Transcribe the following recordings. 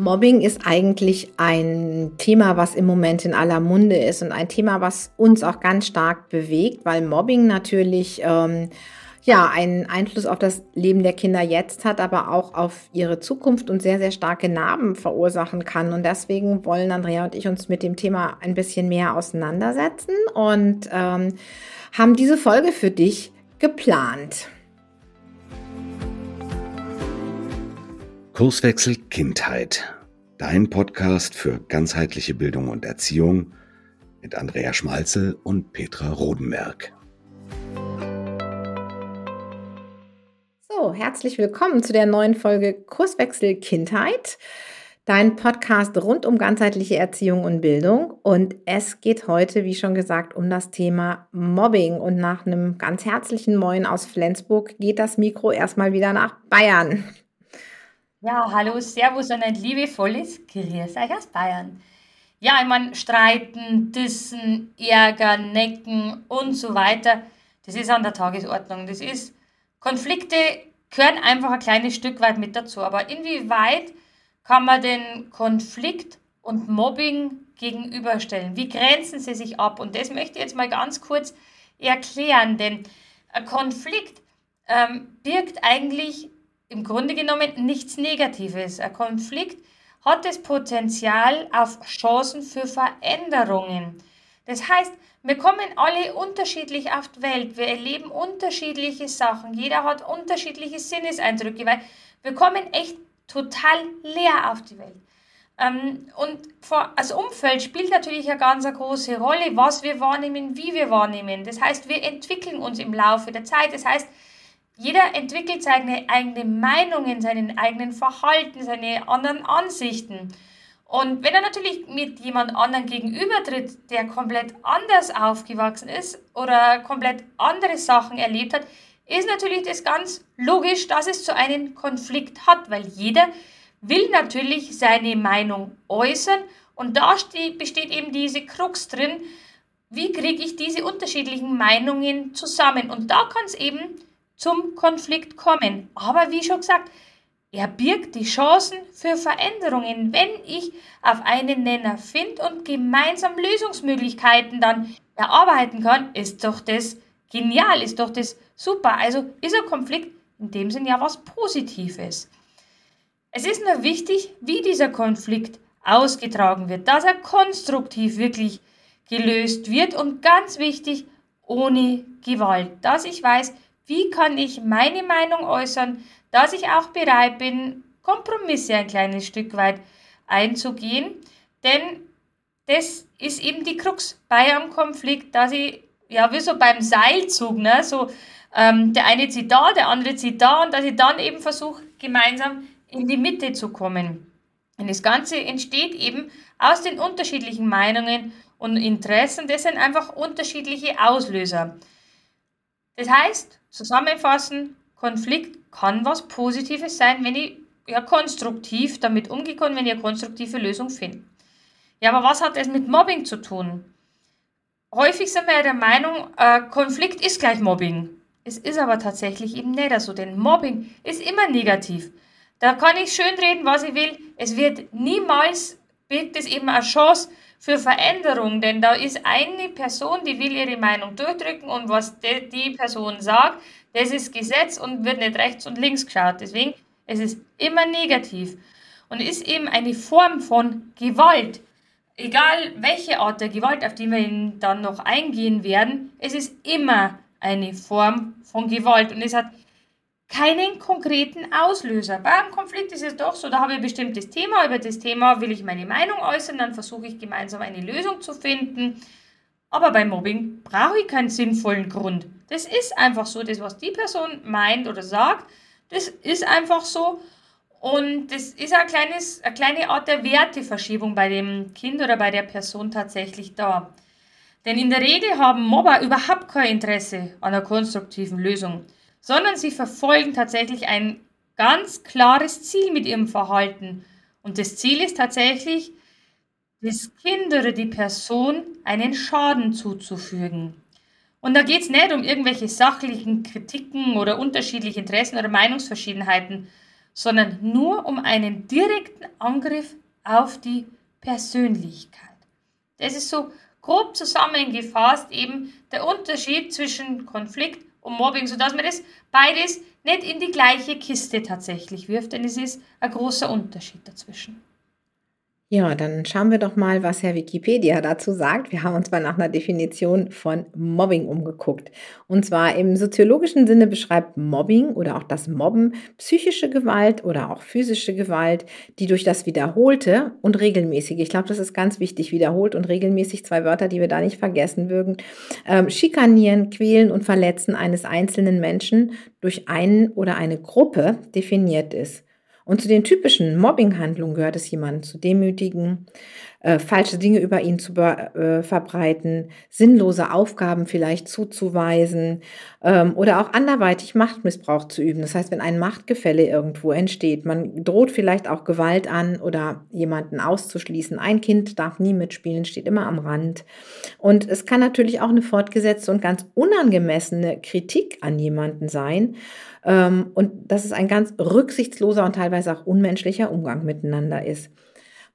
Mobbing ist eigentlich ein Thema, was im Moment in aller Munde ist und ein Thema, was uns auch ganz stark bewegt, weil Mobbing natürlich ähm, ja einen Einfluss auf das Leben der Kinder jetzt hat, aber auch auf ihre Zukunft und sehr, sehr starke Narben verursachen kann. Und deswegen wollen Andrea und ich uns mit dem Thema ein bisschen mehr auseinandersetzen und ähm, haben diese Folge für dich geplant. Kurswechsel Kindheit. Dein Podcast für ganzheitliche Bildung und Erziehung mit Andrea Schmalzel und Petra Rodenberg. So, herzlich willkommen zu der neuen Folge Kurswechsel Kindheit. Dein Podcast rund um ganzheitliche Erziehung und Bildung. Und es geht heute, wie schon gesagt, um das Thema Mobbing. Und nach einem ganz herzlichen Moin aus Flensburg geht das Mikro erstmal wieder nach Bayern. Ja, hallo, Servus und ein liebevolles Grüß euch aus Bayern. Ja, ich meine, streiten, dissen, ärgern, necken und so weiter, das ist an der Tagesordnung. Das ist, Konflikte gehören einfach ein kleines Stück weit mit dazu. Aber inwieweit kann man den Konflikt und Mobbing gegenüberstellen? Wie grenzen sie sich ab? Und das möchte ich jetzt mal ganz kurz erklären, denn ein Konflikt ähm, birgt eigentlich im Grunde genommen nichts Negatives. Ein Konflikt hat das Potenzial auf Chancen für Veränderungen. Das heißt, wir kommen alle unterschiedlich auf die Welt. Wir erleben unterschiedliche Sachen. Jeder hat unterschiedliche Sinneseindrücke, weil wir kommen echt total leer auf die Welt. Ähm, und das Umfeld spielt natürlich eine ganz große Rolle, was wir wahrnehmen, wie wir wahrnehmen. Das heißt, wir entwickeln uns im Laufe der Zeit. Das heißt, jeder entwickelt seine eigenen Meinungen, seinen eigenen Verhalten, seine anderen Ansichten. Und wenn er natürlich mit jemand anderem gegenübertritt, der komplett anders aufgewachsen ist oder komplett andere Sachen erlebt hat, ist natürlich das ganz logisch, dass es zu einem Konflikt hat, weil jeder will natürlich seine Meinung äußern und da besteht eben diese Krux drin, wie kriege ich diese unterschiedlichen Meinungen zusammen? Und da kann es eben zum Konflikt kommen. Aber wie schon gesagt, er birgt die Chancen für Veränderungen, wenn ich auf einen Nenner finde und gemeinsam Lösungsmöglichkeiten dann erarbeiten kann, ist doch das genial, ist doch das super. Also ist ein Konflikt in dem Sinn ja was Positives. Es ist nur wichtig, wie dieser Konflikt ausgetragen wird, dass er konstruktiv wirklich gelöst wird und ganz wichtig, ohne Gewalt. Dass ich weiß, wie kann ich meine Meinung äußern, dass ich auch bereit bin, Kompromisse ein kleines Stück weit einzugehen. Denn das ist eben die Krux bei einem Konflikt, dass ich, ja, wie so beim Seilzug, ne, so ähm, der eine zieht da, der andere zieht da und dass ich dann eben versuche, gemeinsam in die Mitte zu kommen. Und das Ganze entsteht eben aus den unterschiedlichen Meinungen und Interessen. Das sind einfach unterschiedliche Auslöser. Das heißt, zusammenfassen, Konflikt kann was Positives sein, wenn ich ja konstruktiv damit umgehen kann, wenn eine konstruktive Lösung finde. Ja, aber was hat das mit Mobbing zu tun? Häufig sind wir ja der Meinung, äh, Konflikt ist gleich Mobbing. Es ist aber tatsächlich eben nicht so, denn Mobbing ist immer negativ. Da kann ich schön reden, was ich will. Es wird niemals, birgt es eben eine Chance für Veränderung, denn da ist eine Person, die will ihre Meinung durchdrücken und was die, die Person sagt, das ist Gesetz und wird nicht rechts und links geschaut. Deswegen, es ist immer negativ und ist eben eine Form von Gewalt. Egal welche Art der Gewalt, auf die wir dann noch eingehen werden, es ist immer eine Form von Gewalt und es hat keinen konkreten Auslöser. Beim Konflikt ist es doch so, da habe ich ein bestimmtes Thema, über das Thema will ich meine Meinung äußern, dann versuche ich gemeinsam eine Lösung zu finden. Aber beim Mobbing brauche ich keinen sinnvollen Grund. Das ist einfach so, das, was die Person meint oder sagt, das ist einfach so. Und das ist ein kleines, eine kleine Art der Werteverschiebung bei dem Kind oder bei der Person tatsächlich da. Denn in der Regel haben Mobber überhaupt kein Interesse an einer konstruktiven Lösung sondern sie verfolgen tatsächlich ein ganz klares Ziel mit ihrem Verhalten. Und das Ziel ist tatsächlich, das Kind oder die Person einen Schaden zuzufügen. Und da geht es nicht um irgendwelche sachlichen Kritiken oder unterschiedliche Interessen oder Meinungsverschiedenheiten, sondern nur um einen direkten Angriff auf die Persönlichkeit. Das ist so grob zusammengefasst eben der Unterschied zwischen Konflikt und Mobbing, sodass man das beides nicht in die gleiche Kiste tatsächlich wirft, denn es ist ein großer Unterschied dazwischen. Ja, dann schauen wir doch mal, was Herr Wikipedia dazu sagt. Wir haben uns mal nach einer Definition von Mobbing umgeguckt. Und zwar im soziologischen Sinne beschreibt Mobbing oder auch das Mobben psychische Gewalt oder auch physische Gewalt, die durch das Wiederholte und regelmäßige, ich glaube, das ist ganz wichtig, wiederholt und regelmäßig, zwei Wörter, die wir da nicht vergessen würden, ähm, schikanieren, quälen und verletzen eines einzelnen Menschen durch einen oder eine Gruppe definiert ist. Und zu den typischen Mobbing-Handlungen gehört es, jemanden zu demütigen, äh, falsche Dinge über ihn zu äh, verbreiten, sinnlose Aufgaben vielleicht zuzuweisen ähm, oder auch anderweitig Machtmissbrauch zu üben. Das heißt, wenn ein Machtgefälle irgendwo entsteht, man droht vielleicht auch Gewalt an oder jemanden auszuschließen. Ein Kind darf nie mitspielen, steht immer am Rand. Und es kann natürlich auch eine fortgesetzte und ganz unangemessene Kritik an jemanden sein. Ähm, und dass es ein ganz rücksichtsloser und teilweise auch unmenschlicher Umgang miteinander ist.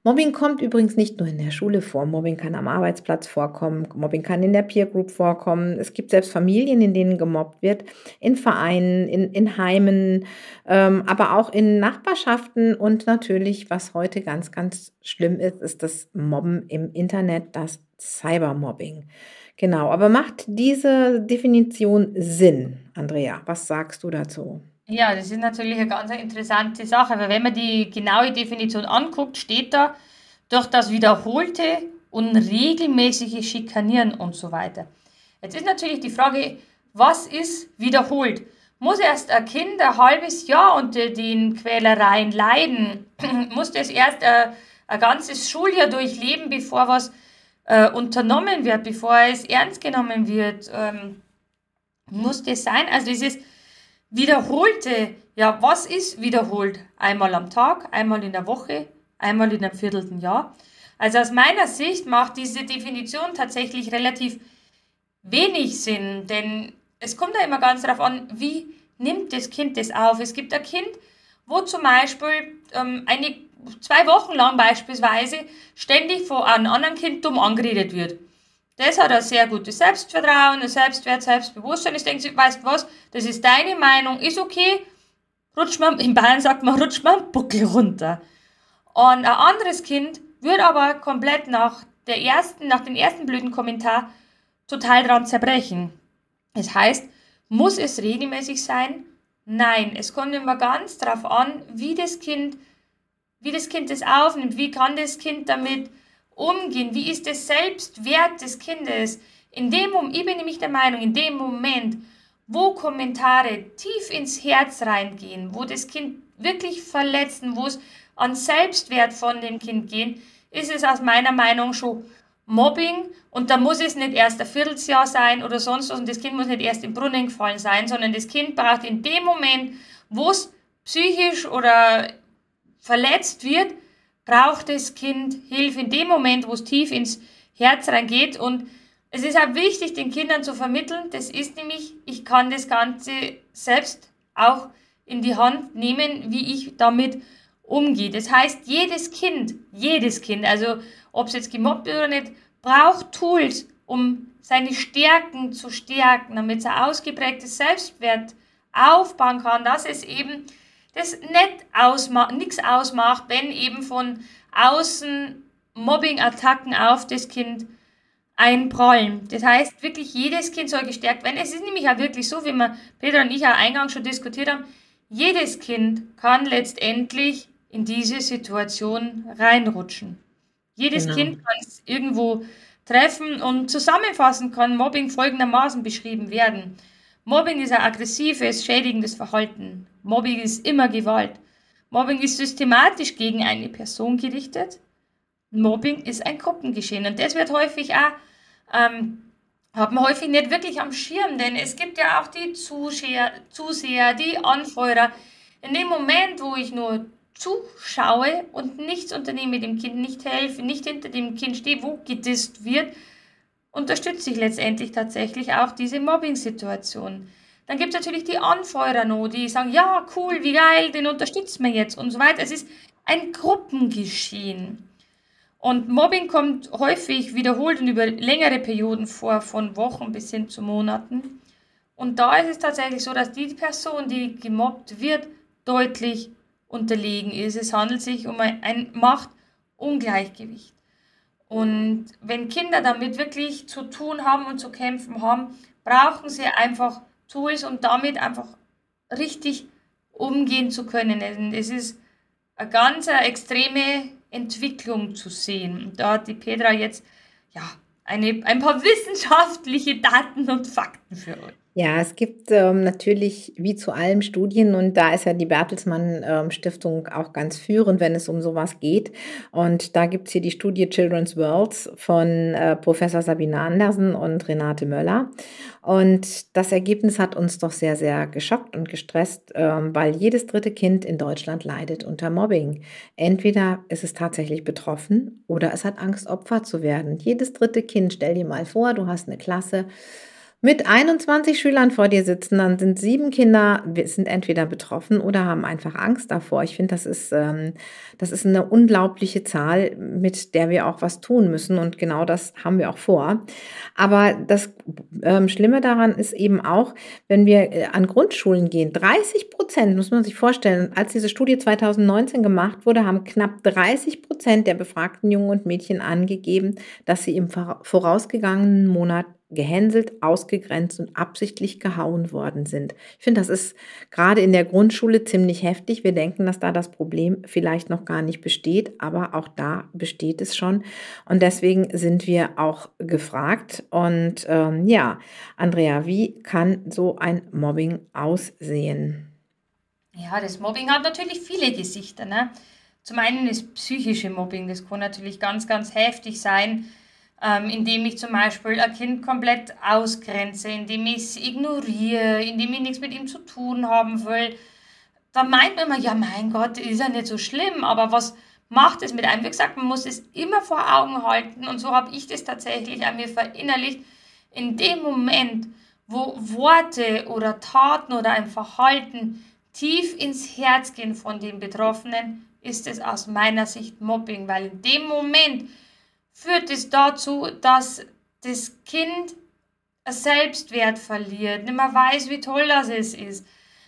Mobbing kommt übrigens nicht nur in der Schule vor. Mobbing kann am Arbeitsplatz vorkommen. Mobbing kann in der Peer Group vorkommen. Es gibt selbst Familien, in denen gemobbt wird, in Vereinen, in, in Heimen, ähm, aber auch in Nachbarschaften. Und natürlich, was heute ganz, ganz schlimm ist, ist das Mobben im Internet, das Cybermobbing. Genau, aber macht diese Definition Sinn, Andrea? Was sagst du dazu? Ja, das ist natürlich eine ganz interessante Sache, weil wenn man die genaue Definition anguckt, steht da durch das wiederholte und regelmäßige Schikanieren und so weiter. Jetzt ist natürlich die Frage, was ist wiederholt? Muss erst ein Kind ein halbes Jahr unter den Quälereien leiden? Muss das erst ein, ein ganzes Schuljahr durchleben, bevor was äh, unternommen wird, bevor es ernst genommen wird, ähm, muss das sein. Also dieses wiederholte, ja, was ist wiederholt? Einmal am Tag, einmal in der Woche, einmal in einem viertelten Jahr. Also aus meiner Sicht macht diese Definition tatsächlich relativ wenig Sinn, denn es kommt ja immer ganz darauf an, wie nimmt das Kind das auf. Es gibt ein Kind, wo zum Beispiel ähm, eine zwei Wochen lang beispielsweise ständig von einem anderen Kind dumm angeredet wird. Das hat ein sehr gutes Selbstvertrauen, ein Selbstwert, Selbstbewusstsein. Ich denke, weißt was, das ist deine Meinung, ist okay. Rutscht man, in Bayern sagt man, rutscht man Buckel runter. Und ein anderes Kind wird aber komplett nach der ersten, nach dem ersten blöden Kommentar total dran zerbrechen. Das heißt, muss es regelmäßig sein? Nein, es kommt immer ganz darauf an, wie das Kind wie das Kind das aufnimmt, wie kann das Kind damit umgehen, wie ist der Selbstwert des Kindes. In dem Moment, ich bin nämlich der Meinung, in dem Moment, wo Kommentare tief ins Herz reingehen, wo das Kind wirklich verletzen, wo es an Selbstwert von dem Kind gehen, ist es aus meiner Meinung schon Mobbing und da muss es nicht erst ein Vierteljahr sein oder sonst was und das Kind muss nicht erst im Brunnen gefallen sein, sondern das Kind braucht in dem Moment, wo es psychisch oder verletzt wird, braucht das Kind Hilfe in dem Moment, wo es tief ins Herz reingeht. Und es ist auch wichtig, den Kindern zu vermitteln, das ist nämlich, ich kann das Ganze selbst auch in die Hand nehmen, wie ich damit umgehe. Das heißt, jedes Kind, jedes Kind, also ob es jetzt gemobbt wird oder nicht, braucht Tools, um seine Stärken zu stärken, damit es ein ausgeprägtes Selbstwert aufbauen kann, dass es eben das nicht ausma nichts ausmacht, wenn eben von außen Mobbing-Attacken auf das Kind einprallen. Das heißt, wirklich jedes Kind soll gestärkt werden. Es ist nämlich auch wirklich so, wie wir Peter und ich ja eingangs schon diskutiert haben, jedes Kind kann letztendlich in diese Situation reinrutschen. Jedes genau. Kind kann es irgendwo treffen und zusammenfassend kann Mobbing folgendermaßen beschrieben werden. Mobbing ist ein aggressives, schädigendes Verhalten. Mobbing ist immer Gewalt. Mobbing ist systematisch gegen eine Person gerichtet. Mobbing ist ein Gruppengeschehen. Und das wird häufig auch, ähm, hat man häufig nicht wirklich am Schirm, denn es gibt ja auch die Zuseher, Zuseher, die Anfeuerer. In dem Moment, wo ich nur zuschaue und nichts unternehme, dem Kind nicht helfe, nicht hinter dem Kind stehe, wo gedisst wird, unterstütze ich letztendlich tatsächlich auch diese Mobbing-Situation. Dann gibt es natürlich die Anfeuerer noch, die sagen, ja, cool, wie geil, den unterstützen wir jetzt und so weiter. Es ist ein Gruppengeschehen. Und Mobbing kommt häufig wiederholt und über längere Perioden vor, von Wochen bis hin zu Monaten. Und da ist es tatsächlich so, dass die Person, die gemobbt wird, deutlich unterlegen ist. Es handelt sich um ein Machtungleichgewicht. Und wenn Kinder damit wirklich zu tun haben und zu kämpfen haben, brauchen sie einfach Tools, um damit einfach richtig umgehen zu können. Es ist eine ganz extreme Entwicklung zu sehen. Da hat die Petra jetzt ja, eine, ein paar wissenschaftliche Daten und Fakten für euch. Ja, es gibt ähm, natürlich wie zu allem Studien und da ist ja die Bertelsmann ähm, Stiftung auch ganz führend, wenn es um sowas geht. Und da gibt es hier die Studie Children's Worlds von äh, Professor Sabine Andersen und Renate Möller. Und das Ergebnis hat uns doch sehr, sehr geschockt und gestresst, ähm, weil jedes dritte Kind in Deutschland leidet unter Mobbing. Entweder ist es tatsächlich betroffen oder es hat Angst, Opfer zu werden. Jedes dritte Kind, stell dir mal vor, du hast eine Klasse mit 21 Schülern vor dir sitzen, dann sind sieben Kinder, sind entweder betroffen oder haben einfach Angst davor. Ich finde, das ist, ähm, das ist eine unglaubliche Zahl, mit der wir auch was tun müssen und genau das haben wir auch vor. Aber das ähm, Schlimme daran ist eben auch, wenn wir äh, an Grundschulen gehen, 30 Prozent, muss man sich vorstellen, als diese Studie 2019 gemacht wurde, haben knapp 30 Prozent der befragten Jungen und Mädchen angegeben, dass sie im vorausgegangenen Monat gehänselt, ausgegrenzt und absichtlich gehauen worden sind. Ich finde, das ist gerade in der Grundschule ziemlich heftig. Wir denken, dass da das Problem vielleicht noch gar nicht besteht, aber auch da besteht es schon. Und deswegen sind wir auch gefragt. Und ähm, ja, Andrea, wie kann so ein Mobbing aussehen? Ja, das Mobbing hat natürlich viele Gesichter. Ne? Zum einen ist psychische Mobbing, das kann natürlich ganz, ganz heftig sein ähm, indem ich zum Beispiel ein Kind komplett ausgrenze, indem ich es ignoriere, indem ich nichts mit ihm zu tun haben will. Da meint man immer, ja mein Gott, ist ja nicht so schlimm, aber was macht es mit einem? Wie gesagt, man muss es immer vor Augen halten und so habe ich das tatsächlich an mir verinnerlicht. In dem Moment, wo Worte oder Taten oder ein Verhalten tief ins Herz gehen von den Betroffenen, ist es aus meiner Sicht Mobbing, weil in dem Moment, führt es dazu, dass das Kind Selbstwert verliert, nicht mehr weiß, wie toll das ist.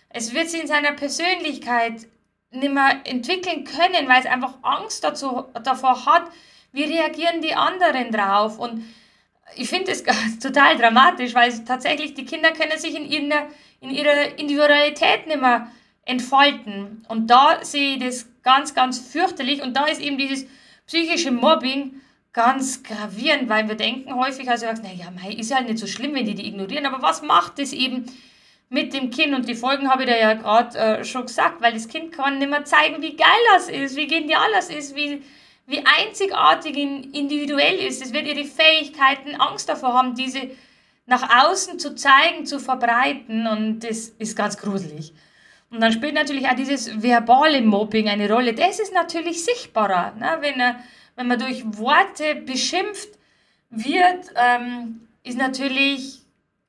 Es wird sich in seiner Persönlichkeit nicht mehr entwickeln können, weil es einfach Angst dazu, davor hat, wie reagieren die anderen drauf. Und ich finde es total dramatisch, weil tatsächlich die Kinder können sich in ihrer, in ihrer Individualität nicht mehr entfalten. Und da sehe ich das ganz, ganz fürchterlich. Und da ist eben dieses psychische Mobbing ganz gravierend, weil wir denken häufig als Erwachsene, naja, ist ja halt nicht so schlimm, wenn die die ignorieren, aber was macht es eben mit dem Kind? Und die Folgen habe ich da ja gerade äh, schon gesagt, weil das Kind kann nicht mehr zeigen, wie geil das ist, wie genial das ist, wie, wie einzigartig individuell ist. Es wird ihre Fähigkeiten Angst davor haben, diese nach außen zu zeigen, zu verbreiten und das ist ganz gruselig. Und dann spielt natürlich auch dieses verbale Mobbing eine Rolle. Das ist natürlich sichtbarer, ne? wenn er wenn man durch Worte beschimpft wird, ähm, ist natürlich,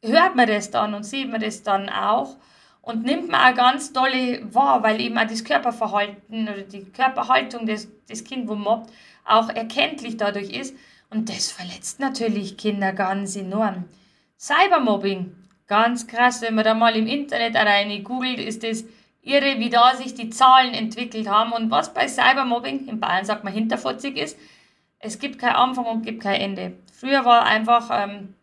hört man das dann und sieht man das dann auch und nimmt man auch ganz dolle wahr, weil eben auch das Körperverhalten oder die Körperhaltung des, des Kind, wo mobbt, auch erkenntlich dadurch ist. Und das verletzt natürlich Kinder ganz enorm. Cybermobbing, ganz krass, wenn man da mal im Internet rein googelt, ist das irre, wie da sich die Zahlen entwickelt haben. Und was bei Cybermobbing, in Bayern sagt man hinterfotzig ist, es gibt kein Anfang und gibt kein Ende. Früher war einfach ähm,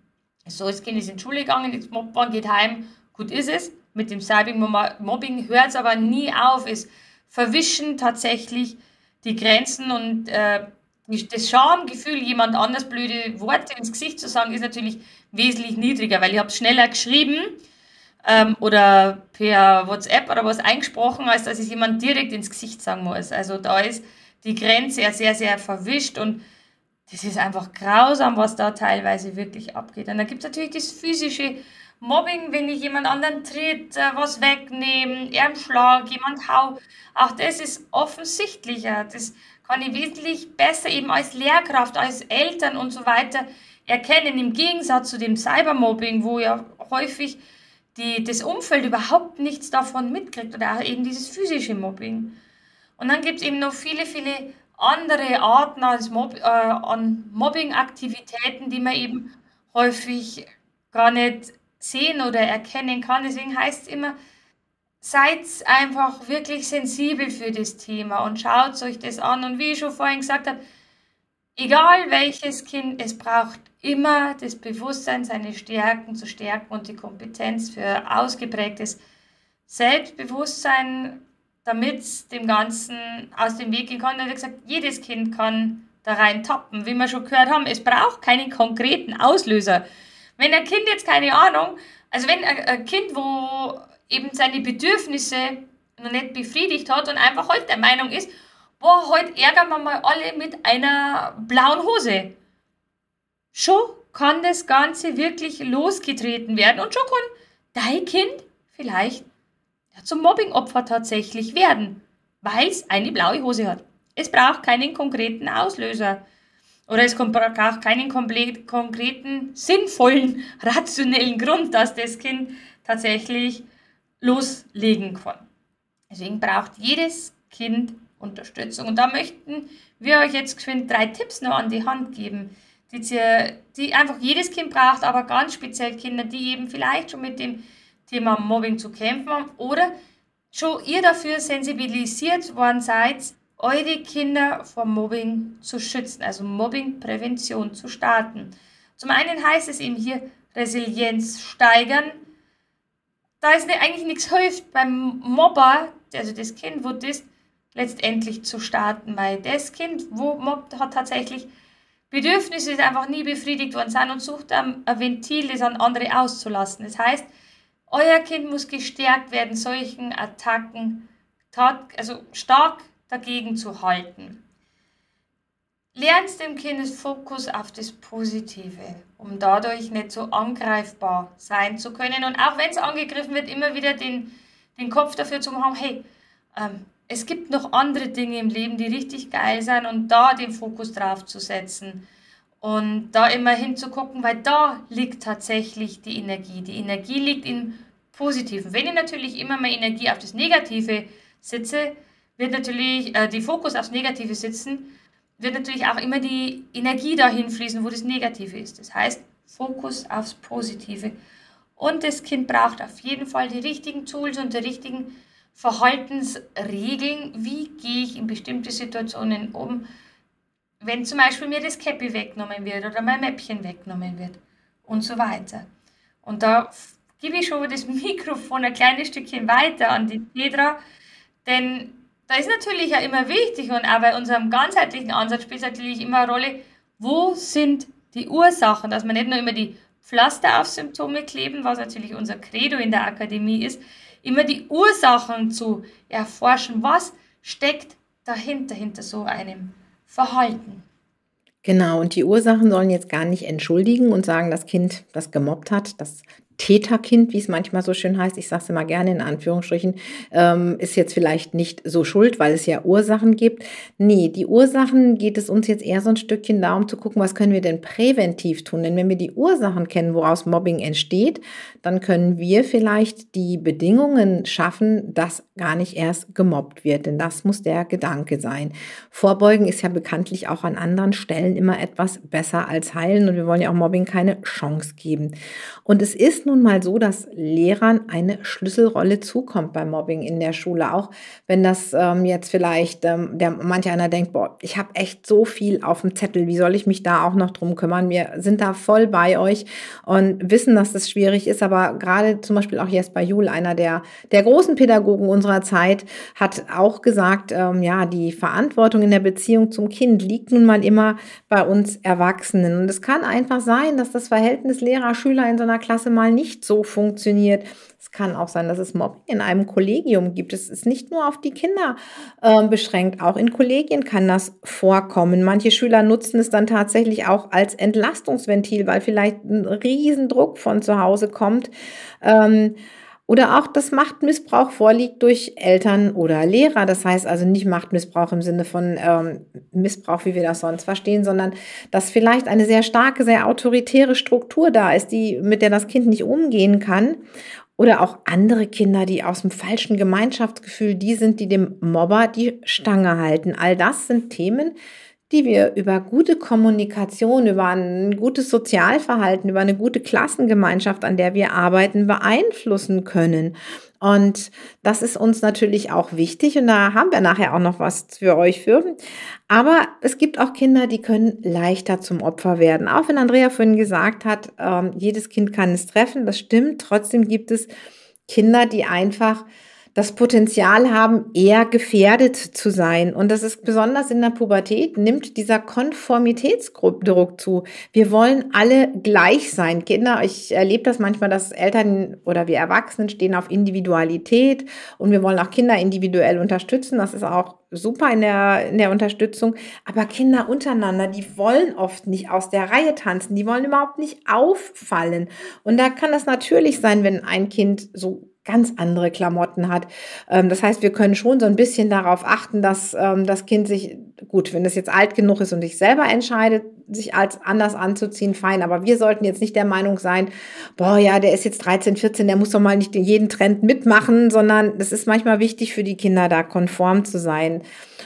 so, das Kind ist in die Schule gegangen, das mobbt man, geht heim, gut ist es. Mit dem Cybermobbing hört es aber nie auf. Es verwischen tatsächlich die Grenzen und äh, das Schamgefühl, jemand anders blöde Worte ins Gesicht zu sagen, ist natürlich wesentlich niedriger, weil ich habe schneller geschrieben ähm, oder per WhatsApp oder was eingesprochen, als dass ich jemand direkt ins Gesicht sagen muss. Also da ist die Grenze ja sehr, sehr verwischt und das ist einfach grausam, was da teilweise wirklich abgeht. Und da gibt es natürlich das physische Mobbing, wenn ich jemand anderen tritt, äh, was wegnehmen, er Schlag, jemand hau. Auch das ist offensichtlicher. Das kann ich wesentlich besser eben als Lehrkraft, als Eltern und so weiter erkennen. Im Gegensatz zu dem Cybermobbing, wo ja häufig die, das Umfeld überhaupt nichts davon mitkriegt oder auch eben dieses physische Mobbing. Und dann gibt es eben noch viele, viele andere Arten als Mob äh, an Mobbing-Aktivitäten, die man eben häufig gar nicht sehen oder erkennen kann. Deswegen heißt es immer, seid einfach wirklich sensibel für das Thema und schaut euch das an. Und wie ich schon vorhin gesagt habe, egal welches Kind, es braucht immer das Bewusstsein, seine Stärken zu stärken und die Kompetenz für ausgeprägtes Selbstbewusstsein, damit es dem Ganzen aus dem Weg gehen kann. Er hat gesagt, jedes Kind kann da rein tappen, wie wir schon gehört haben. Es braucht keinen konkreten Auslöser. Wenn ein Kind jetzt keine Ahnung, also wenn ein Kind, wo eben seine Bedürfnisse noch nicht befriedigt hat und einfach heute halt der Meinung ist, boah, heute ärgern wir mal alle mit einer blauen Hose. Schon kann das Ganze wirklich losgetreten werden und schon kann dein Kind vielleicht zum Mobbingopfer tatsächlich werden, weil es eine blaue Hose hat. Es braucht keinen konkreten Auslöser. Oder es braucht keinen konkreten, sinnvollen, rationellen Grund, dass das Kind tatsächlich loslegen kann. Deswegen braucht jedes Kind Unterstützung. Und da möchten wir euch jetzt drei Tipps noch an die Hand geben, die, die einfach jedes Kind braucht, aber ganz speziell Kinder, die eben vielleicht schon mit dem Thema Mobbing zu kämpfen haben oder schon ihr dafür sensibilisiert worden seid, eure Kinder vor Mobbing zu schützen, also Mobbingprävention zu starten. Zum einen heißt es eben hier Resilienz steigern, da es eigentlich nichts hilft beim Mobber, also das Kind, wo das letztendlich zu starten, weil das Kind, wo mobbt, hat tatsächlich Bedürfnisse, die einfach nie befriedigt worden sind und sucht ein Ventil, das an andere auszulassen. Das heißt, euer Kind muss gestärkt werden, solchen Attacken also stark dagegen zu halten. Lernt dem Kind Fokus auf das Positive, um dadurch nicht so angreifbar sein zu können. Und auch wenn es angegriffen wird, immer wieder den, den Kopf dafür zu haben, hey, ähm, es gibt noch andere Dinge im Leben, die richtig geil sind und da den Fokus drauf zu setzen. Und da immer hinzugucken, weil da liegt tatsächlich die Energie. Die Energie liegt im Positiven. Wenn ich natürlich immer mehr Energie auf das Negative sitze, wird natürlich äh, die Fokus aufs Negative sitzen, wird natürlich auch immer die Energie dahin fließen, wo das Negative ist. Das heißt, Fokus aufs Positive. Und das Kind braucht auf jeden Fall die richtigen Tools und die richtigen Verhaltensregeln. Wie gehe ich in bestimmte Situationen um, wenn zum Beispiel mir das Käppi weggenommen wird oder mein Mäppchen weggenommen wird und so weiter. Und da gebe ich schon das Mikrofon ein kleines Stückchen weiter an die Petra, denn da ist natürlich ja immer wichtig und auch bei unserem ganzheitlichen Ansatz spielt es natürlich immer eine Rolle, wo sind die Ursachen, dass man nicht nur immer die Pflaster auf Symptome kleben, was natürlich unser Credo in der Akademie ist, immer die Ursachen zu erforschen, was steckt dahinter, hinter so einem Verhalten. Genau, und die Ursachen sollen jetzt gar nicht entschuldigen und sagen, das Kind, das gemobbt hat, das Täterkind, wie es manchmal so schön heißt, ich sage es immer gerne in Anführungsstrichen, ähm, ist jetzt vielleicht nicht so schuld, weil es ja Ursachen gibt. Nee, die Ursachen geht es uns jetzt eher so ein Stückchen darum zu gucken, was können wir denn präventiv tun. Denn wenn wir die Ursachen kennen, woraus Mobbing entsteht, dann können wir vielleicht die Bedingungen schaffen, dass gar nicht erst gemobbt wird. Denn das muss der Gedanke sein. Vorbeugen ist ja bekanntlich auch an anderen Stellen immer etwas besser als heilen. Und wir wollen ja auch Mobbing keine Chance geben. Und es ist nun mal so, dass Lehrern eine Schlüsselrolle zukommt beim Mobbing in der Schule. Auch wenn das ähm, jetzt vielleicht ähm, der manche einer denkt, boah, ich habe echt so viel auf dem Zettel, wie soll ich mich da auch noch drum kümmern? Wir sind da voll bei euch und wissen, dass das schwierig ist. Aber gerade zum Beispiel auch Jesper Juhl, einer der, der großen Pädagogen unserer Zeit, hat auch gesagt, ähm, ja, die Verantwortung in der Beziehung zum Kind liegt nun mal immer bei uns Erwachsenen. Und es kann einfach sein, dass das Verhältnis Lehrer-Schüler in so einer Klasse mal nicht so funktioniert. Es kann auch sein, dass es Mobbing in einem Kollegium gibt. Es ist nicht nur auf die Kinder äh, beschränkt, auch in Kollegien kann das vorkommen. Manche Schüler nutzen es dann tatsächlich auch als Entlastungsventil, weil vielleicht ein Riesendruck von zu Hause kommt. Ähm, oder auch, dass Machtmissbrauch vorliegt durch Eltern oder Lehrer. Das heißt also nicht Machtmissbrauch im Sinne von ähm, Missbrauch, wie wir das sonst verstehen, sondern dass vielleicht eine sehr starke, sehr autoritäre Struktur da ist, die, mit der das Kind nicht umgehen kann oder auch andere Kinder, die aus dem falschen Gemeinschaftsgefühl die sind, die dem Mobber die Stange halten. All das sind Themen, die wir über gute Kommunikation, über ein gutes Sozialverhalten, über eine gute Klassengemeinschaft, an der wir arbeiten, beeinflussen können. Und das ist uns natürlich auch wichtig und da haben wir nachher auch noch was für euch für. Aber es gibt auch Kinder, die können leichter zum Opfer werden. Auch wenn Andrea vorhin gesagt hat, äh, jedes Kind kann es treffen, das stimmt. Trotzdem gibt es Kinder, die einfach das Potenzial haben, eher gefährdet zu sein. Und das ist besonders in der Pubertät, nimmt dieser Konformitätsdruck zu. Wir wollen alle gleich sein. Kinder, ich erlebe das manchmal, dass Eltern oder wir Erwachsenen stehen auf Individualität und wir wollen auch Kinder individuell unterstützen. Das ist auch super in der, in der Unterstützung. Aber Kinder untereinander, die wollen oft nicht aus der Reihe tanzen. Die wollen überhaupt nicht auffallen. Und da kann das natürlich sein, wenn ein Kind so ganz andere Klamotten hat. Ähm, das heißt, wir können schon so ein bisschen darauf achten, dass ähm, das Kind sich, gut, wenn es jetzt alt genug ist und sich selber entscheidet, sich als anders anzuziehen, fein. Aber wir sollten jetzt nicht der Meinung sein, boah, ja, der ist jetzt 13, 14, der muss doch mal nicht jeden Trend mitmachen, sondern es ist manchmal wichtig für die Kinder, da konform zu sein.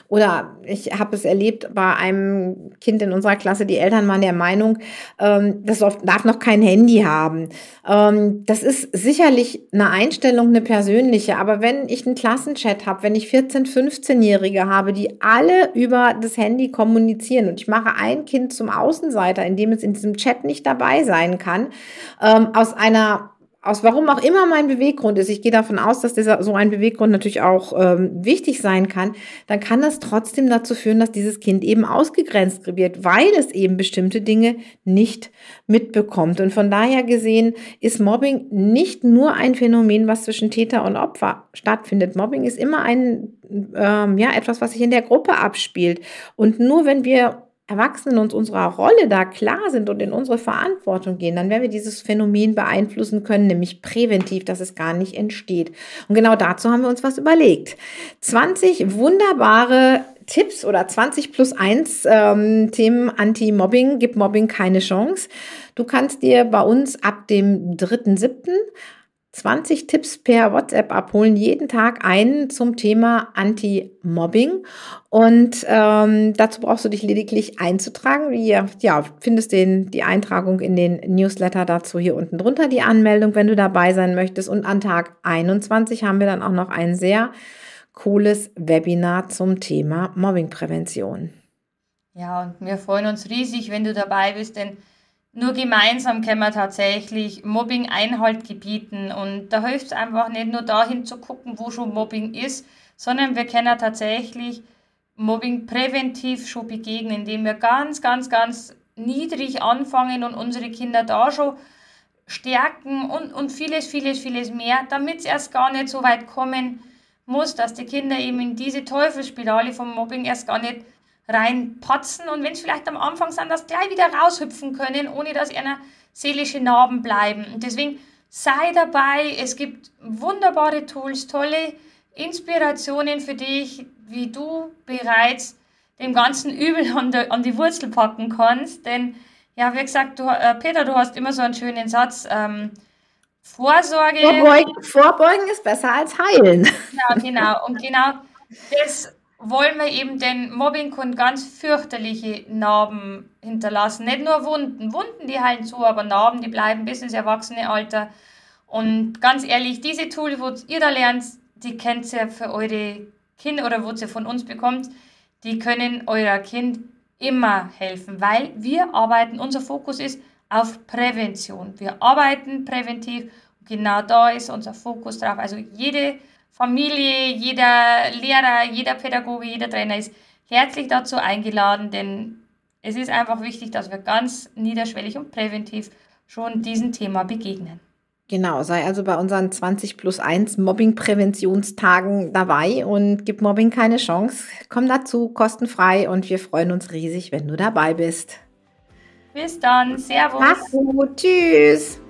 Oder ich habe es erlebt bei einem Kind in unserer Klasse, die Eltern waren der Meinung, ähm, das darf noch kein Handy haben. Ähm, das ist sicherlich eine Einstellung, eine persönliche. Aber wenn ich einen Klassenchat habe, wenn ich 14, 15-Jährige habe, die alle über das Handy kommunizieren und ich mache ein Kind zum Außenseiter, indem es in diesem Chat nicht dabei sein kann, ähm, aus einer aus warum auch immer mein Beweggrund ist, ich gehe davon aus, dass dieser so ein Beweggrund natürlich auch ähm, wichtig sein kann, dann kann das trotzdem dazu führen, dass dieses Kind eben ausgegrenzt wird, weil es eben bestimmte Dinge nicht mitbekommt. Und von daher gesehen ist Mobbing nicht nur ein Phänomen, was zwischen Täter und Opfer stattfindet. Mobbing ist immer ein ähm, ja etwas, was sich in der Gruppe abspielt. Und nur wenn wir Erwachsenen uns unserer Rolle da klar sind und in unsere Verantwortung gehen, dann werden wir dieses Phänomen beeinflussen können, nämlich präventiv, dass es gar nicht entsteht. Und genau dazu haben wir uns was überlegt. 20 wunderbare Tipps oder 20 plus 1 ähm, Themen Anti-Mobbing, gibt Mobbing keine Chance. Du kannst dir bei uns ab dem 3.7. 20 Tipps per WhatsApp abholen, jeden Tag einen zum Thema Anti-Mobbing. Und ähm, dazu brauchst du dich lediglich einzutragen. Ja, ja, findest den, die Eintragung in den Newsletter dazu hier unten drunter, die Anmeldung, wenn du dabei sein möchtest. Und an Tag 21 haben wir dann auch noch ein sehr cooles Webinar zum Thema Mobbingprävention. Ja, und wir freuen uns riesig, wenn du dabei bist, denn nur gemeinsam können wir tatsächlich Mobbing Einhalt gebieten. Und da hilft es einfach nicht nur dahin zu gucken, wo schon Mobbing ist, sondern wir können tatsächlich Mobbing präventiv schon begegnen, indem wir ganz, ganz, ganz niedrig anfangen und unsere Kinder da schon stärken und, und vieles, vieles, vieles mehr, damit es erst gar nicht so weit kommen muss, dass die Kinder eben in diese Teufelsspirale vom Mobbing erst gar nicht reinpatzen und wenn es vielleicht am Anfang sind, dass gleich wieder raushüpfen können, ohne dass ihnen seelische Narben bleiben. Und deswegen sei dabei. Es gibt wunderbare Tools, tolle Inspirationen für dich, wie du bereits dem ganzen Übel an, der, an die Wurzel packen kannst. Denn, ja, wie gesagt, du, äh, Peter, du hast immer so einen schönen Satz. Ähm, Vorsorge. Vorbeugen, vorbeugen ist besser als heilen. Ja, genau. Und genau das wollen wir eben den Mobbing kann ganz fürchterliche Narben hinterlassen. Nicht nur Wunden. Wunden, die heilen zu, aber Narben, die bleiben bis ins Erwachsenealter. Und ganz ehrlich, diese Tools, wo ihr da lernt, die kennt ihr für eure Kinder oder wo ihr von uns bekommt, die können euer Kind immer helfen, weil wir arbeiten, unser Fokus ist auf Prävention. Wir arbeiten präventiv genau da ist unser Fokus drauf. Also jede Familie, jeder Lehrer, jeder Pädagoge, jeder Trainer ist herzlich dazu eingeladen, denn es ist einfach wichtig, dass wir ganz niederschwellig und präventiv schon diesem Thema begegnen. Genau, sei also bei unseren 20 plus 1 Mobbing-Präventionstagen dabei und gib Mobbing keine Chance. Komm dazu, kostenfrei und wir freuen uns riesig, wenn du dabei bist. Bis dann, Servus. Mach's gut, tschüss.